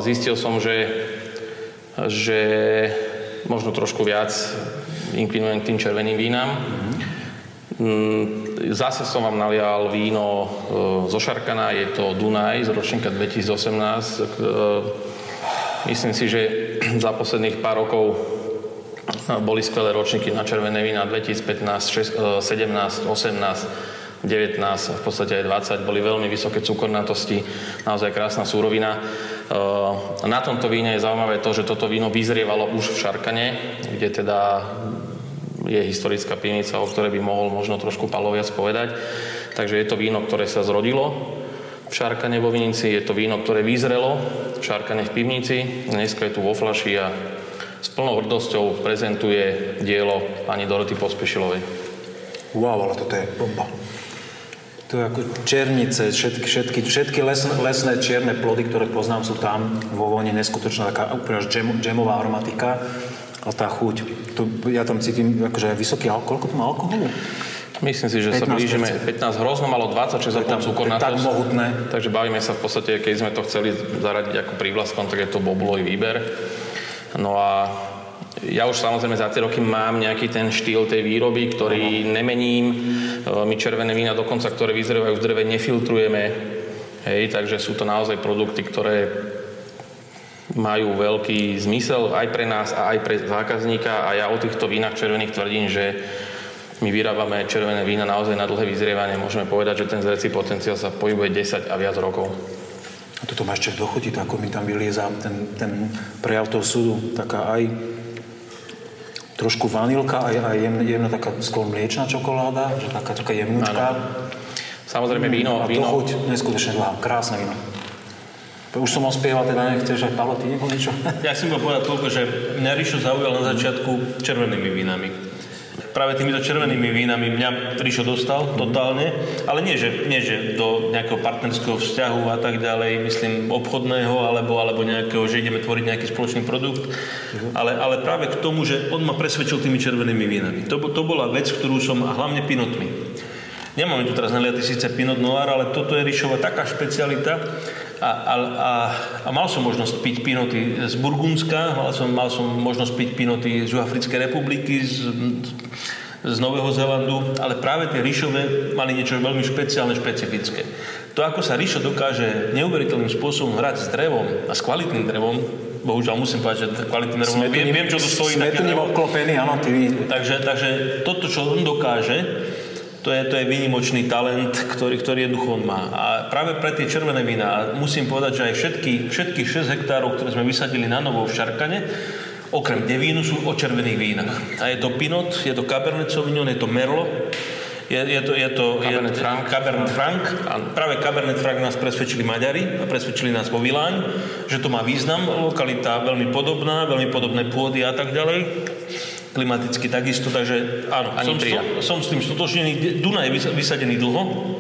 Zistil som, že, že možno trošku viac inklinujem k tým červeným vínam. Mm-hmm. Zase som vám nalial víno e, zo Šarkana, je to Dunaj z ročníka 2018. E, myslím si, že za posledných pár rokov boli skvelé ročníky na červené vína 2015, 17, 18, 19 a v podstate aj 20. Boli veľmi vysoké cukornatosti, naozaj krásna súrovina. E, na tomto víne je zaujímavé to, že toto víno vyzrievalo už v Šarkane, kde teda je historická pivnica, o ktorej by mohol možno trošku Palo viac povedať. Takže je to víno, ktoré sa zrodilo v Šarkane vo Vinici, je to víno, ktoré vyzrelo v Šarkane v pivnici, dneska je tu vo flaši a s plnou hrdosťou prezentuje dielo pani Doroty Pospešilovej. Wow, ale toto je bomba. To je ako černice, všetky, všetky, všetky lesné, lesné čierne plody, ktoré poznám, sú tam vo voni neskutočná taká úplne džem, džemová aromatika. A tá chuť, to, ja tam cítim akože vysoký alkohol. Koľko to má alkoholu? Myslím si, že sa blížime 15, hrozno malo 26,5 cukor na to. Tak mohutné. Takže bavíme sa v podstate, keď sme to chceli zaradiť ako prívlaskom, tak je to bobulový výber. No a ja už samozrejme za tie roky mám nejaký ten štýl tej výroby, ktorý ano. nemením. E, my červené vína dokonca, ktoré vyzrievajú v dreve, nefiltrujeme. Hej, takže sú to naozaj produkty, ktoré majú veľký zmysel aj pre nás a aj pre zákazníka a ja o týchto vínach červených tvrdím, že my vyrábame červené vína naozaj na dlhé vyzrievanie. Môžeme povedať, že ten zrecí potenciál sa pohybuje 10 a viac rokov. A toto má ešte dochutiť, ako mi tam vylieza ten, ten prejav toho súdu, taká aj trošku vanilka, aj, aj jemná, jemná taká skôr mliečná čokoláda, že taká, taká jemnúčka. Samozrejme víno. A víno... chuť neskutočne dlhá, krásne víno. Už som ospieval, teda nechceš, že Paolo, ty nebol niečo? Ja si bol povedať toľko, že mňa Ríšo zaujal na začiatku červenými vínami. Práve týmito červenými vínami mňa Ríšo dostal totálne, ale nie že, nie, že do nejakého partnerského vzťahu a tak ďalej, myslím obchodného, alebo, alebo nejakého, že ideme tvoriť nejaký spoločný produkt, uh-huh. ale, ale práve k tomu, že on ma presvedčil tými červenými vínami. To, to bola vec, ktorú som, a hlavne pinotmi. Nemáme tu teraz naliatý síce Pinot Noir, ale toto je Ríšova taká špecialita, a, a, a, a mal som možnosť piť pinoty z Burgundska, mal som, mal som možnosť piť pinoty z Juhafrickej republiky, z, z Nového Zélandu, ale práve tie ríšové mali niečo veľmi špeciálne, špecifické. To, ako sa ríšo dokáže neuveriteľným spôsobom hrať s drevom a s kvalitným drevom, bohužiaľ musím povedať, že kvalitným drevom, viem, viem, čo to stojí. Sme tu obklopený, áno, ty... Takže, takže toto, čo on dokáže, to je, to je výnimočný talent, ktorý, ktorý jednoducho on má. A práve pre tie červené vína, musím povedať, že aj všetky, všetky 6 hektárov, ktoré sme vysadili na novo v Šarkane, okrem devínu sú o červených vínach. A je to Pinot, je to Cabernet Sauvignon, je to Merlot, je, je to, je to Cabernet je, Franc. Cabernet Franc. A práve Cabernet Franc nás presvedčili Maďari a presvedčili nás vo Viláň, že to má význam, lokalita veľmi podobná, veľmi podobné pôdy a tak ďalej klimaticky takisto, takže áno, som, som, som s tým stotočnený. Dunaj je vysadený dlho,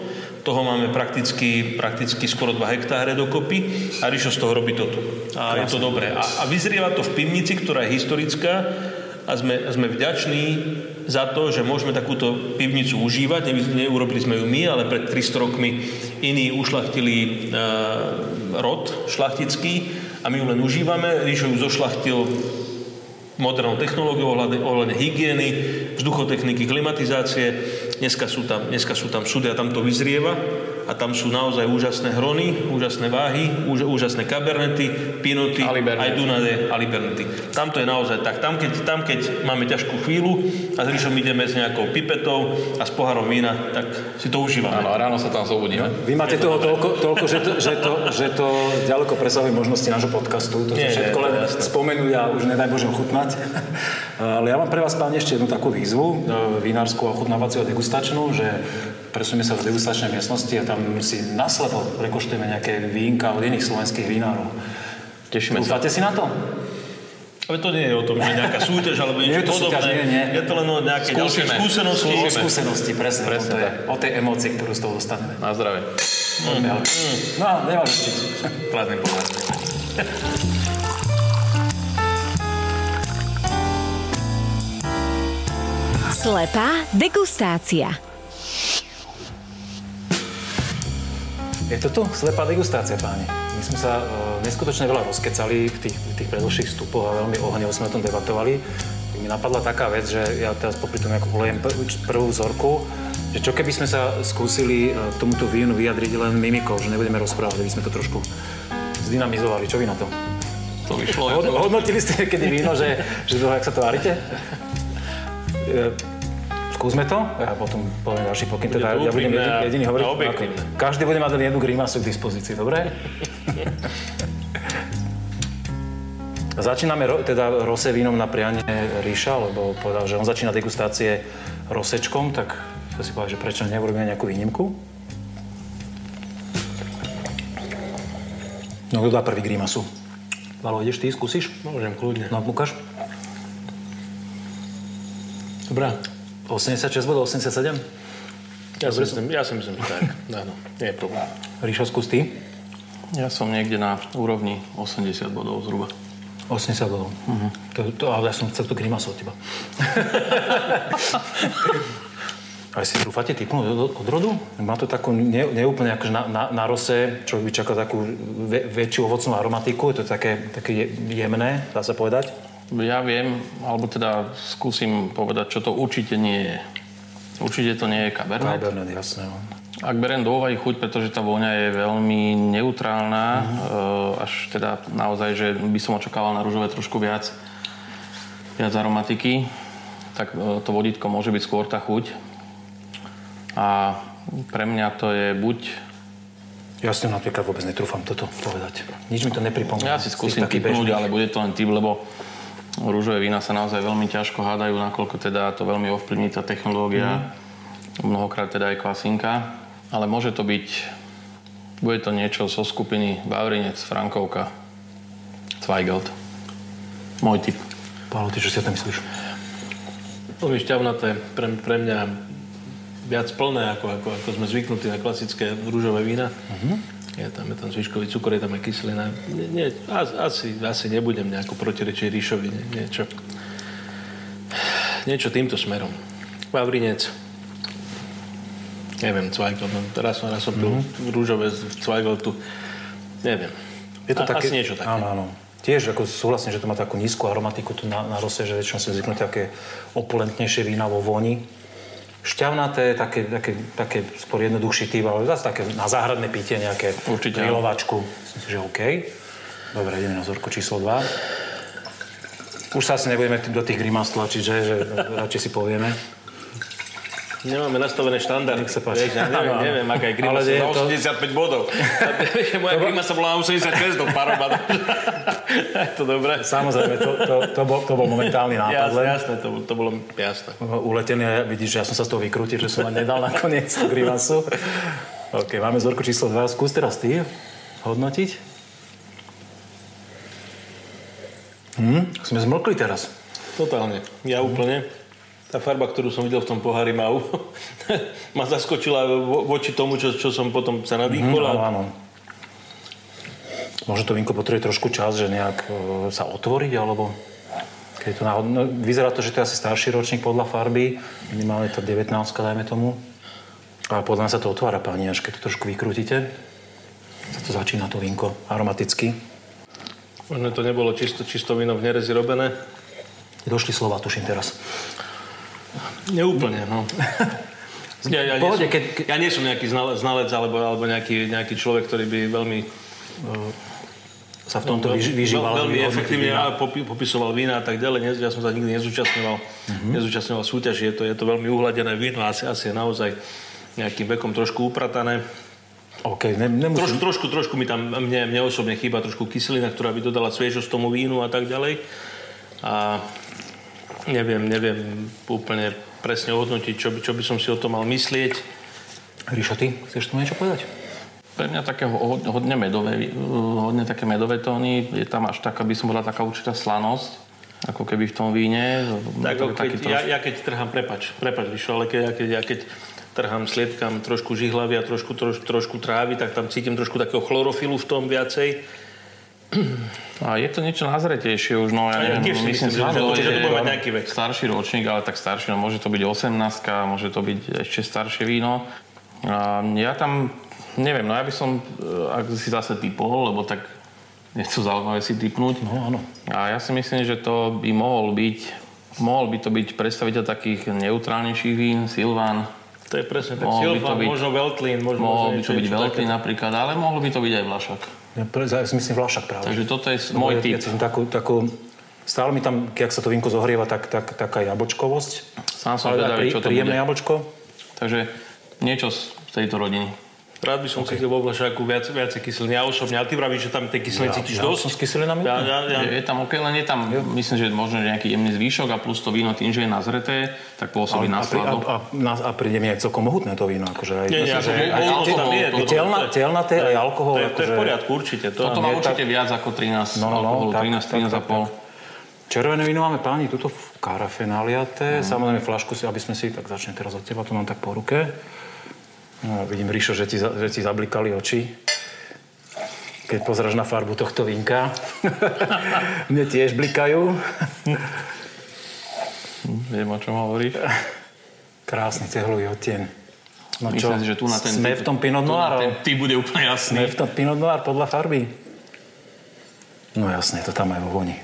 toho máme prakticky, prakticky skoro 2 hektáre dokopy a Ríšo z toho robí toto. A Krásne. je to dobré. A, a vyzrieva to v pivnici, ktorá je historická a sme, sme vďační za to, že môžeme takúto pivnicu užívať. Ne, neurobili sme ju my, ale pred 300 rokmi iní ušlachtili e, rod šlachtický a my ju len užívame. Ríšo ju zošlachtil modernou technológiou ohľadne, ohľadne hygieny, vzduchotechniky, klimatizácie. Dneska sú tam, dneska sú tam súdy a tam to vyzrieva a tam sú naozaj úžasné hrony, úžasné váhy, úž, úžasné kabernety, pinoty, aj Dunade a Libernety. Tam to je naozaj tak. Tam keď, tam, keď máme ťažkú chvíľu a s Ríšom ideme s nejakou pipetou a s pohárom vína, tak si to užívame. Áno, a ráno sa tam zobudíme. Vy máte toho toľko, toľko že, to, že, to, že to ďaleko presahuje možnosti nášho podcastu. To Nie, všetko len spomenúť a už nedaj Bože ochutnať. Ale ja mám pre vás, páni, ešte jednu takú výzvu, e, vinárskú, ochutnávaciu a degustačnú, že presunieme sa do degustačnej miestnosti a tam si naslepo prekoštujeme nejaké vínka od iných slovenských vinárov. Tešíme sa. si na to? Ale to nie je o tom, že nejaká súťaž alebo niečo nie podobné. Súťaž, nie, nie. Je to len o nejaké ďalšie skúsenosti. O skúsenosti, presne. presne to je, o tej emócii, ktorú z toho dostaneme. Na zdravie. Mm. Mm. No, nemáš ešte. Kladný pohľad. Slepá degustácia. Je to tu? Slepá degustácia, páni. My sme sa uh, neskutočne veľa rozkecali v tých, tých predošlých vstupoch a veľmi ohňovo sme o tom debatovali. Mi napadla taká vec, že ja teraz popri tom ako olejem prvú vzorku, že čo keby sme sa skúsili uh, tomuto vínu vyjadriť len mimikou, že nebudeme rozprávať, aby sme to trošku zdynamizovali. Čo vy na to? To vyšlo. Hod, hodnotili ste kedy víno, že, že to, jak sa tvárite? Skúsme to, ja potom poviem ďalší pokyn, teda ja budem jediný, jediný hovoriť. Každý bude mať len jednu grimasu k dispozícii, dobre? Začíname ro, teda rose vínom na prianie Ríša, lebo povedal, že on začína degustácie rosečkom, tak to si povedal, že prečo neurobíme nejakú výnimku. No kto dá prvý grimasu? Valo, ideš ty, skúsiš? Môžem, kľudne. No, ukáž. Dobrá. 86 bodov, 87? Ja si, myslím, ja si myslím, že tak. Áno, nie je problém. Ríšo, skús ty. Ja som niekde na úrovni 80 bodov zhruba. 80 bodov. Uh-huh. To, to, ale ja som chcel tú grimasu od teba. Aj si trúfate typnúť od, od rodu? Má to takú ne, neúplne akože na, na, na rose, čo by čakal takú ve, väčšiu ovocnú aromatiku. Je to také, také jemné, dá sa povedať. Ja viem, alebo teda skúsim povedať, čo to určite nie je. Určite to nie je Cabernet. Cabernet, jasné. No. Ak beriem do úvahy chuť, pretože tá vôňa je veľmi neutrálna, uh-huh. až teda naozaj, že by som očakával na rúžové trošku viac, viac aromatiky, tak e, to vodítko môže byť skôr tá chuť. A pre mňa to je buď ja si napríklad vôbec netrúfam toto povedať. Nič mi to nepripomína. Ja si skúsim typnúť, ale bude to len typ, lebo Rúžové vína sa naozaj veľmi ťažko hádajú, nakoľko teda to veľmi ovplyvní tá technológia, mm. mnohokrát teda aj klasinka, ale môže to byť, bude to niečo zo skupiny Bavrinec, Frankovka, Zweigelt. Môj typ. Pálo, ty čo si o tom myslíš? Veľmi šťavnaté, pre, pre mňa viac plné, ako, ako, ako sme zvyknutí na klasické rúžové vína. Mm-hmm je tam, je tam zvyškový cukor, je tam aj kyselina. Nie, nie, asi, asi nebudem nejako protirečiť Ríšovi, nie, niečo. Niečo týmto smerom. Vavrinec. Neviem, Zweigelt, no, teraz som, raz som pil mm-hmm. rúžové z Zweigeltu. Neviem. Je to A, také, asi niečo také. Áno, áno. Tiež ako súhlasím, že to má takú nízku aromatiku tu na, na rose, že väčšinou si zvyknú také opulentnejšie vína vo voni šťavnaté, také, také, také skôr jednoduchší typ, ale zase také na záhradné pitie, nejaké Určite. grilovačku. Myslím si, že OK. Dobre, ideme na vzorku číslo 2. Už sa asi nebudeme do tých grimás tlačiť, že, že radšej si povieme. Nemáme nastavené štandardy. Nech sa páči. Vieš, ja neviem, neviem, aká je grima Ale 85 to... bodov. Moja grima sa bola na 86 do paroba. je to dobré. Samozrejme, to, to, to, bol, to bol momentálny nápad. Jasné, jasné, to, to bolo jasné. Uletený, vidíš, že ja som sa z toho vykrútil, že som ma nedal nakoniec grimasu. OK, máme vzorku číslo 2. Skús teraz ty hodnotiť. Hm, sme zmlkli teraz. Totálne. Ja úplne tá farba, ktorú som videl v tom pohári, ma, ma zaskočila vo, voči tomu, čo, čo som potom sa nadýchol. Mm, áno, áno. Možno to vínko potrebuje trošku čas, že nejak e, sa otvoriť, alebo keď to náhod... no, vyzerá to, že to je asi starší ročník podľa farby, minimálne tá 19 dajme tomu. Ale podľa mňa sa to otvára, páni, až keď to trošku vykrútite. Sa to začína to vínko aromaticky. Možno to nebolo čisto, čisto víno v nerezi robené. Došli slova, tuším teraz. Neúplne, no. Ja, ja, Pohode, nie som, keď, ja nie som nejaký znalec, alebo, alebo nejaký, nejaký človek, ktorý by veľmi sa v tomto veľmi, vyžíval. veľmi efektívne vína. popi, popisoval vína a tak ďalej. Ja som sa nikdy nezúčastňoval, mm-hmm. nezúčastňoval súťaž. Je to, je to veľmi uhladené víno, asi, asi je naozaj nejakým vekom trošku upratané. OK, ne, nemusím... Trošku, trošku, trošku mi tam, mne, mne osobne chýba trošku kyselina, ktorá by dodala sviežosť tomu vínu a tak ďalej. A neviem, neviem úplne presne ohodnotiť, čo by, čo by som si o tom mal myslieť. Ríšo, ty chceš tu niečo povedať? Pre mňa také hodne medové, hodne také medové tóny. Je tam až taká, by som bola taká určitá slanosť, ako keby v tom víne. Tak, keď, troš... ja, ja, keď trhám, prepač, prepač, Ríšo, ale keď, ja, keď, ja keď trhám sliepkam trošku žihlavy a trošku, troš, trošku trávy, tak tam cítim trošku takého chlorofilu v tom viacej. A je to niečo nazretejšie už, no ja neviem, myslím, myslím si, že, to bude mať nejaký vek. Starší ročník, ale tak starší, no môže to byť 18 môže to byť ešte staršie víno. A ja tam Neviem, no ja by som, e, ak si zase typol, lebo tak to zaujímavé si typnúť. No áno. A ja si myslím, že to by mohol byť, mohol by to byť predstaviteľ takých neutrálnejších vín, Silván. To je presne tak. Silván, možno Veltlín, možno Mohol by to byť Veltlín napríklad, ale mohol by to byť aj Vlašak. Myslím Vlašak práve. Takže toto je môj typ. Ja, takú, takú, stále mi tam, keď sa to vínko zohrieva, tak, tak, taká jabočkovosť. Sám som vedavý, čo to príjemné bude. jabočko. Takže niečo z tejto rodiny. Rád by som okay. cítil vo Vlašáku viac, viacej kyseliny. Ja osobne, ale ty vravíš, že tam tej kyseliny ja, cítiš ja dosť. som s kyselinami. Ja, ja, ja. Je, je, tam OK, len je tam, jo. myslím, že možno nejaký jemný zvýšok a plus to víno tým, že je nazreté, tak pôsobí na slado. A, a, a, príde mi aj celkom mohutné to víno. Akože aj, nie, nie, že aj, telna, telnaté aj alkohol. To je, to je v akože- poriadku, určite. To, Toto má určite viac ako 13 no, no, alkoholu, 13, 13,5. Červené víno máme páni tuto v karafe naliaté. Mm. Samozrejme flašku si, aby sme si, tak začne teraz od teba, to mám tak po ruke. No, vidím, Ríšo, že ti, že ti zablikali oči. Keď pozráš na farbu tohto vínka. Mne tiež blikajú. Viem, o čom hovoríš. Krásny cehlový odtieň. No čo, Myslím že tu na ten sme v tom Pinot Noir. Ten ty bude úplne jasný. Sme v tom Pinot Noir podľa farby. No jasne, to tam aj vo voni.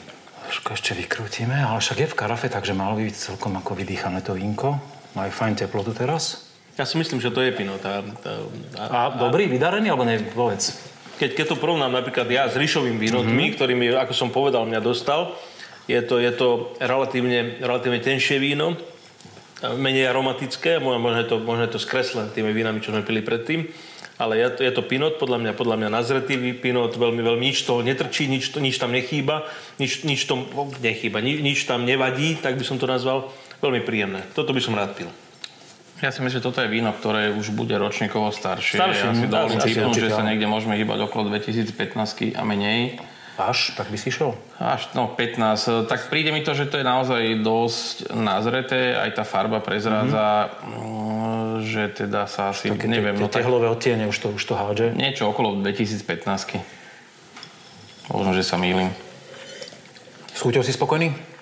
Trošku ešte vykrútime, ale však je v karafe, takže malo by byť celkom ako vydýchané to vínko. Má aj fajn teplotu teraz. Ja si myslím, že to je Pinot. A, a, a, a dobrý, vydarený, alebo ne, povedz. Keď, keď to porovnám napríklad ja s Ríšovým vínotmi, mm-hmm. ktorými, ako som povedal, mňa dostal, je to, je to relatívne, relatívne tenšie víno, menej aromatické, možno je to, možno je to skreslené tými vínami, čo sme pili predtým, ale je to, je to pinot, podľa mňa, podľa mňa nazretý pinot, veľmi, veľmi, nič toho netrčí, nič, to, nič tam nechýba, nič, nič tom nechýba, nič, nič tam nevadí, tak by som to nazval, veľmi príjemné. Toto by som rád pil. Ja si myslím, že toto je víno, ktoré už bude ročníkovo staršie. Staršie. Ja si dovolím typnúť, že sa niekde môžeme hýbať okolo 2015 a menej. Až? Tak by si šiel? Až, no 15. Tak príde mi to, že to je naozaj dosť nazreté. Aj tá farba prezrádza, mm-hmm. že teda sa asi, Také neviem. Tie, no, tehlové odtiene už to, už to hádže? Niečo okolo 2015. Možno, že sa mýlim. S chuťou si spokojný?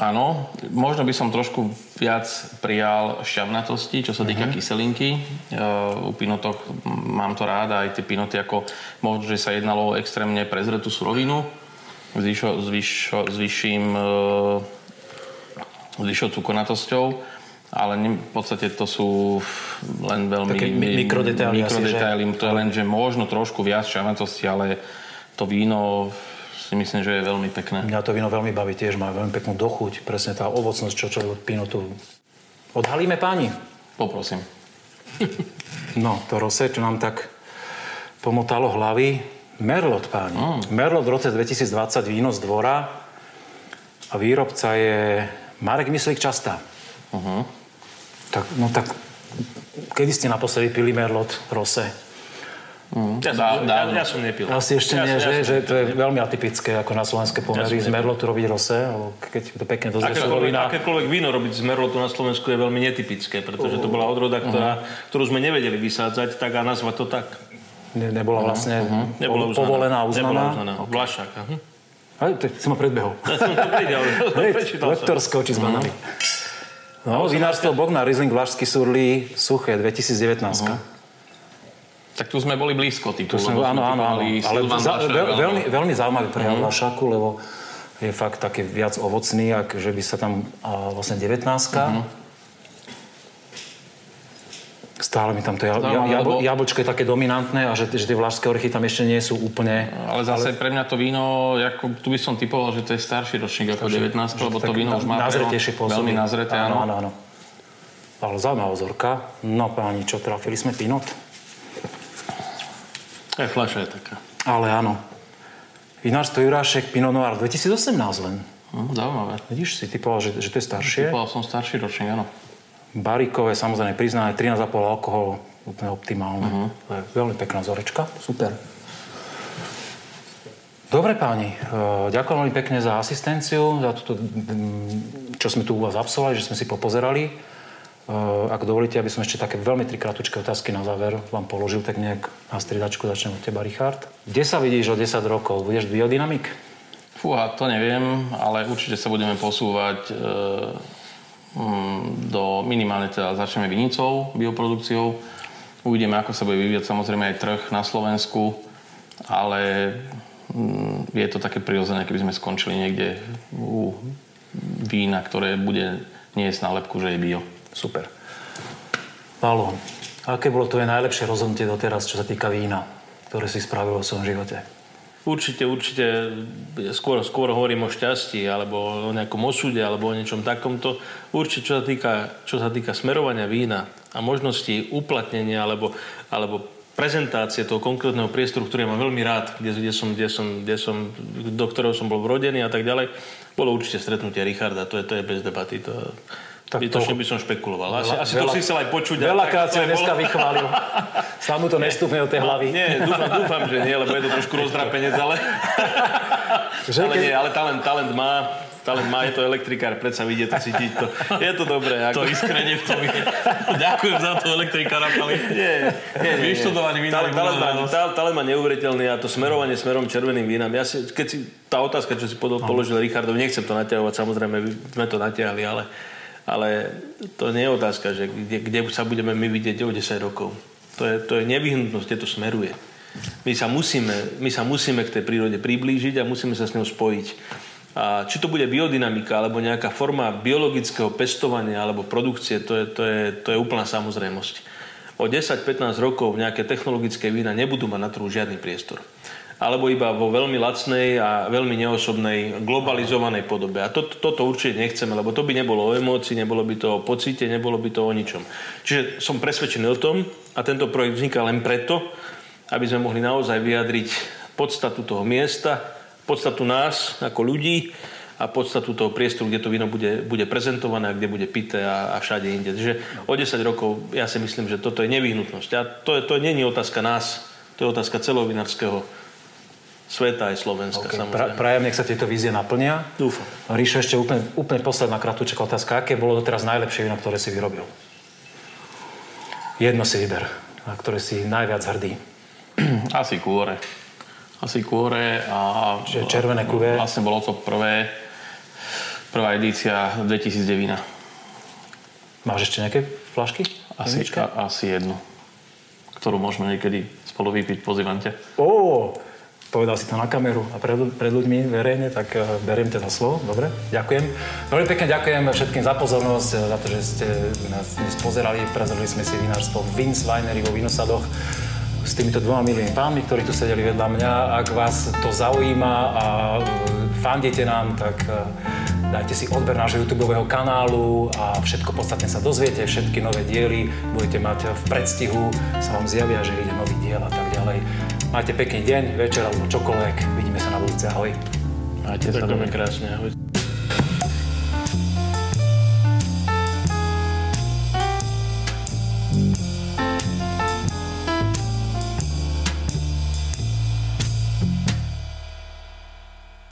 Áno, možno by som trošku viac prijal šťavnatosti, čo sa týka mm-hmm. kyselinky. Uh, u pinotoch mám to rád, aj tie pinoty, ako možno, že sa jednalo o extrémne prezretú surovinu s, vyššou, s, vyšším uh, s vyššou ale ne, v podstate to sú len veľmi... Také mikrodetaily. Mikrodetaily, to je len, že možno trošku viac šťavnatosti, ale to víno si myslím, že je veľmi pekné. Mňa to víno veľmi baví tiež, má veľmi peknú dochuť, presne tá ovocnosť, čo od pinotu. Odhalíme páni? Poprosím. No, to rose, čo nám tak pomotalo hlavy. Merlot, páni. Mm. Merlot v roce 2020 víno z dvora a výrobca je Marek Myslík Častá. Uh-huh. Tak, no tak, kedy ste naposledy pili Merlot Rose? Mm. Ja, som, ja, ja som nepil. Asi ešte ja nie, som, že, ja že to je veľmi atypické ako na slovenské pomery ja z merlotu robiť rose, alebo keď to pekne dozrie surovina. Akékoľvek víno robiť z merlotu na Slovensku je veľmi netypické, pretože to bola odroda, ktorá, uh-huh. ktorú sme nevedeli vysádzať, tak a nazvať to tak. Ne, nebola vlastne uh-huh. nebola uznaná. povolená, uznaná. Nebola uznaná. Okay. Vlašák. Uh-huh. Aj, tak si ma predbehol. Ja som to pridel. Lektor skočí z banany. No, vinárstvo Bogna, Riesling Vlašský Surly, suché, 2019. Uh-huh. Tak tu sme boli blízko titulu. Sme, áno, áno, áno. Ale za, veľ, veľmi, veľmi zaujímavý prejav mm. Vlašaku, lebo je fakt taký viac ovocný, ak že by sa tam a, vlastne 19 uh-huh. Stále mi tam to ja, ja, jabl, jablčko je také dominantné a že, že tie vlašské orechy tam ešte nie sú úplne... Ale zase ale... pre mňa to víno, ako, tu by som typoval, že to je starší ročník ako 19, lebo to víno už má nazretejšie veľmi nazreté, áno. áno, áno. Ale zaujímavá vzorka. No páni, čo, trafili sme Pinot? Aj fľaša je taká. Ale áno. Vinárstvo Jurášek Pinot Noir 2018 len. Hm, zaujímavé. Vidíš, si typoval, že, že to je staršie? Typoval som starší ročník, áno. Barikové, samozrejme priznané, 13,5 alkohol, úplne optimálne. Uh-huh. To je veľmi pekná zorečka. Super. Dobre páni, e, ďakujem veľmi pekne za asistenciu, za toto, čo sme tu u vás absolvovali, že sme si popozerali. E, ak dovolíte, aby som ešte také veľmi tri kratučké otázky na záver vám položil, tak nejak na striedačku začnem od teba, Richard. Kde sa vidíš o 10 rokov? Budeš biodynamik? Fúha, to neviem, ale určite sa budeme posúvať e do minimálne teda začneme vinicou, bioprodukciou. Uvidíme, ako sa bude vyvíjať samozrejme aj trh na Slovensku, ale mm, je to také prirodzené, keby sme skončili niekde u vína, ktoré bude niesť nálepku, že je bio. Super. Pálo, aké bolo tvoje najlepšie rozhodnutie doteraz, čo sa týka vína, ktoré si spravil vo svojom živote? Určite, určite, skôr, skôr hovorím o šťastí, alebo o nejakom osude, alebo o niečom takomto. Určite, čo sa týka, čo sa týka smerovania vína a možnosti uplatnenia, alebo, alebo prezentácie toho konkrétneho priestoru, ktorý mám veľmi rád, kde, kde, som, kde, som, kde som, do ktorého som bol vrodený a tak ďalej, bolo určite stretnutie Richarda, to je, to je bez debaty. To, tak Bytočne by som špekuloval. Asi, veľa, asi to si chcel aj počuť. Veľakrát si dneska vychválil. Sám mu to nestúpne od tej hlavy. Nie, dúfam, dúfam, že nie, lebo je to trošku rozdrapenec, ale... ale nie, ale talent, talent má. Talent má, je to elektrikár, predsa vidie to, cítiť to. Je to dobré. Ako... To iskrenie v tom je. Ďakujem za to elektrikára, Pali. Nie, nie, nie. Vyštudovaný. Talent, talent, má, talent, talent má neuveriteľný a to smerovanie smerom červeným vínam. Ja si, keď si tá otázka, čo si položil Richardov, nechcem to naťahovať, samozrejme, sme to natiahli, ale ale to nie je otázka, že kde, kde sa budeme my vidieť o 10 rokov. To je, to je nevyhnutnosť, kde to smeruje. My sa, musíme, my sa musíme k tej prírode priblížiť a musíme sa s ňou spojiť. A či to bude biodynamika alebo nejaká forma biologického pestovania alebo produkcie, to je, to je, to je úplná samozrejmosť. O 10-15 rokov nejaké technologické vína nebudú mať na trhu žiadny priestor alebo iba vo veľmi lacnej a veľmi neosobnej, globalizovanej podobe. A to, toto určite nechceme, lebo to by nebolo o emócii, nebolo by to o pocite, nebolo by to o ničom. Čiže som presvedčený o tom, a tento projekt vzniká len preto, aby sme mohli naozaj vyjadriť podstatu toho miesta, podstatu nás ako ľudí a podstatu toho priestoru, kde to víno bude, bude prezentované a kde bude pité a, a všade inde. Takže o 10 rokov ja si myslím, že toto je nevyhnutnosť. A to, to nie je otázka nás, to je otázka celovinárskeho sveta aj Slovenska, okay. samozrejme. Pra, prajem, nech sa tieto vízie naplnia. Dúfam. Ríšo, ešte úplne, úplne posledná kratučká otázka. Aké bolo doteraz najlepšie víno, ktoré si vyrobil? Jedno si vyber, na ktoré si najviac hrdý. Asi kôre. Asi kôre a... Čiže červené kuve. Vlastne bolo to prvé, prvá edícia 2009 vína. Máš ešte nejaké flašky? Asi, a, asi jednu, ktorú môžeme niekedy spolu vypiť po zivante. Oh, povedal si to na kameru a pred, pred ľuďmi verejne, tak uh, beriem teda slovo. Dobre, ďakujem. Veľmi pekne ďakujem všetkým za pozornosť, eh, za to, že ste nás dnes pozerali. Prezreli sme si vinárstvo Vince Winery vo Vinosadoch s týmito dvoma milými pánmi, ktorí tu sedeli vedľa mňa. Ak vás to zaujíma a eh, fandíte nám, tak dajte si odber nášho YouTube kanálu a všetko podstatne sa dozviete, všetky nové diely budete mať v predstihu, sa vám zjavia, že ide nový diel a tak ďalej. Majte pekný deň, večer alebo čokoľvek. Vidíme sa na budúce. Ahoj. Majte sa veľmi krásne. Ahoj.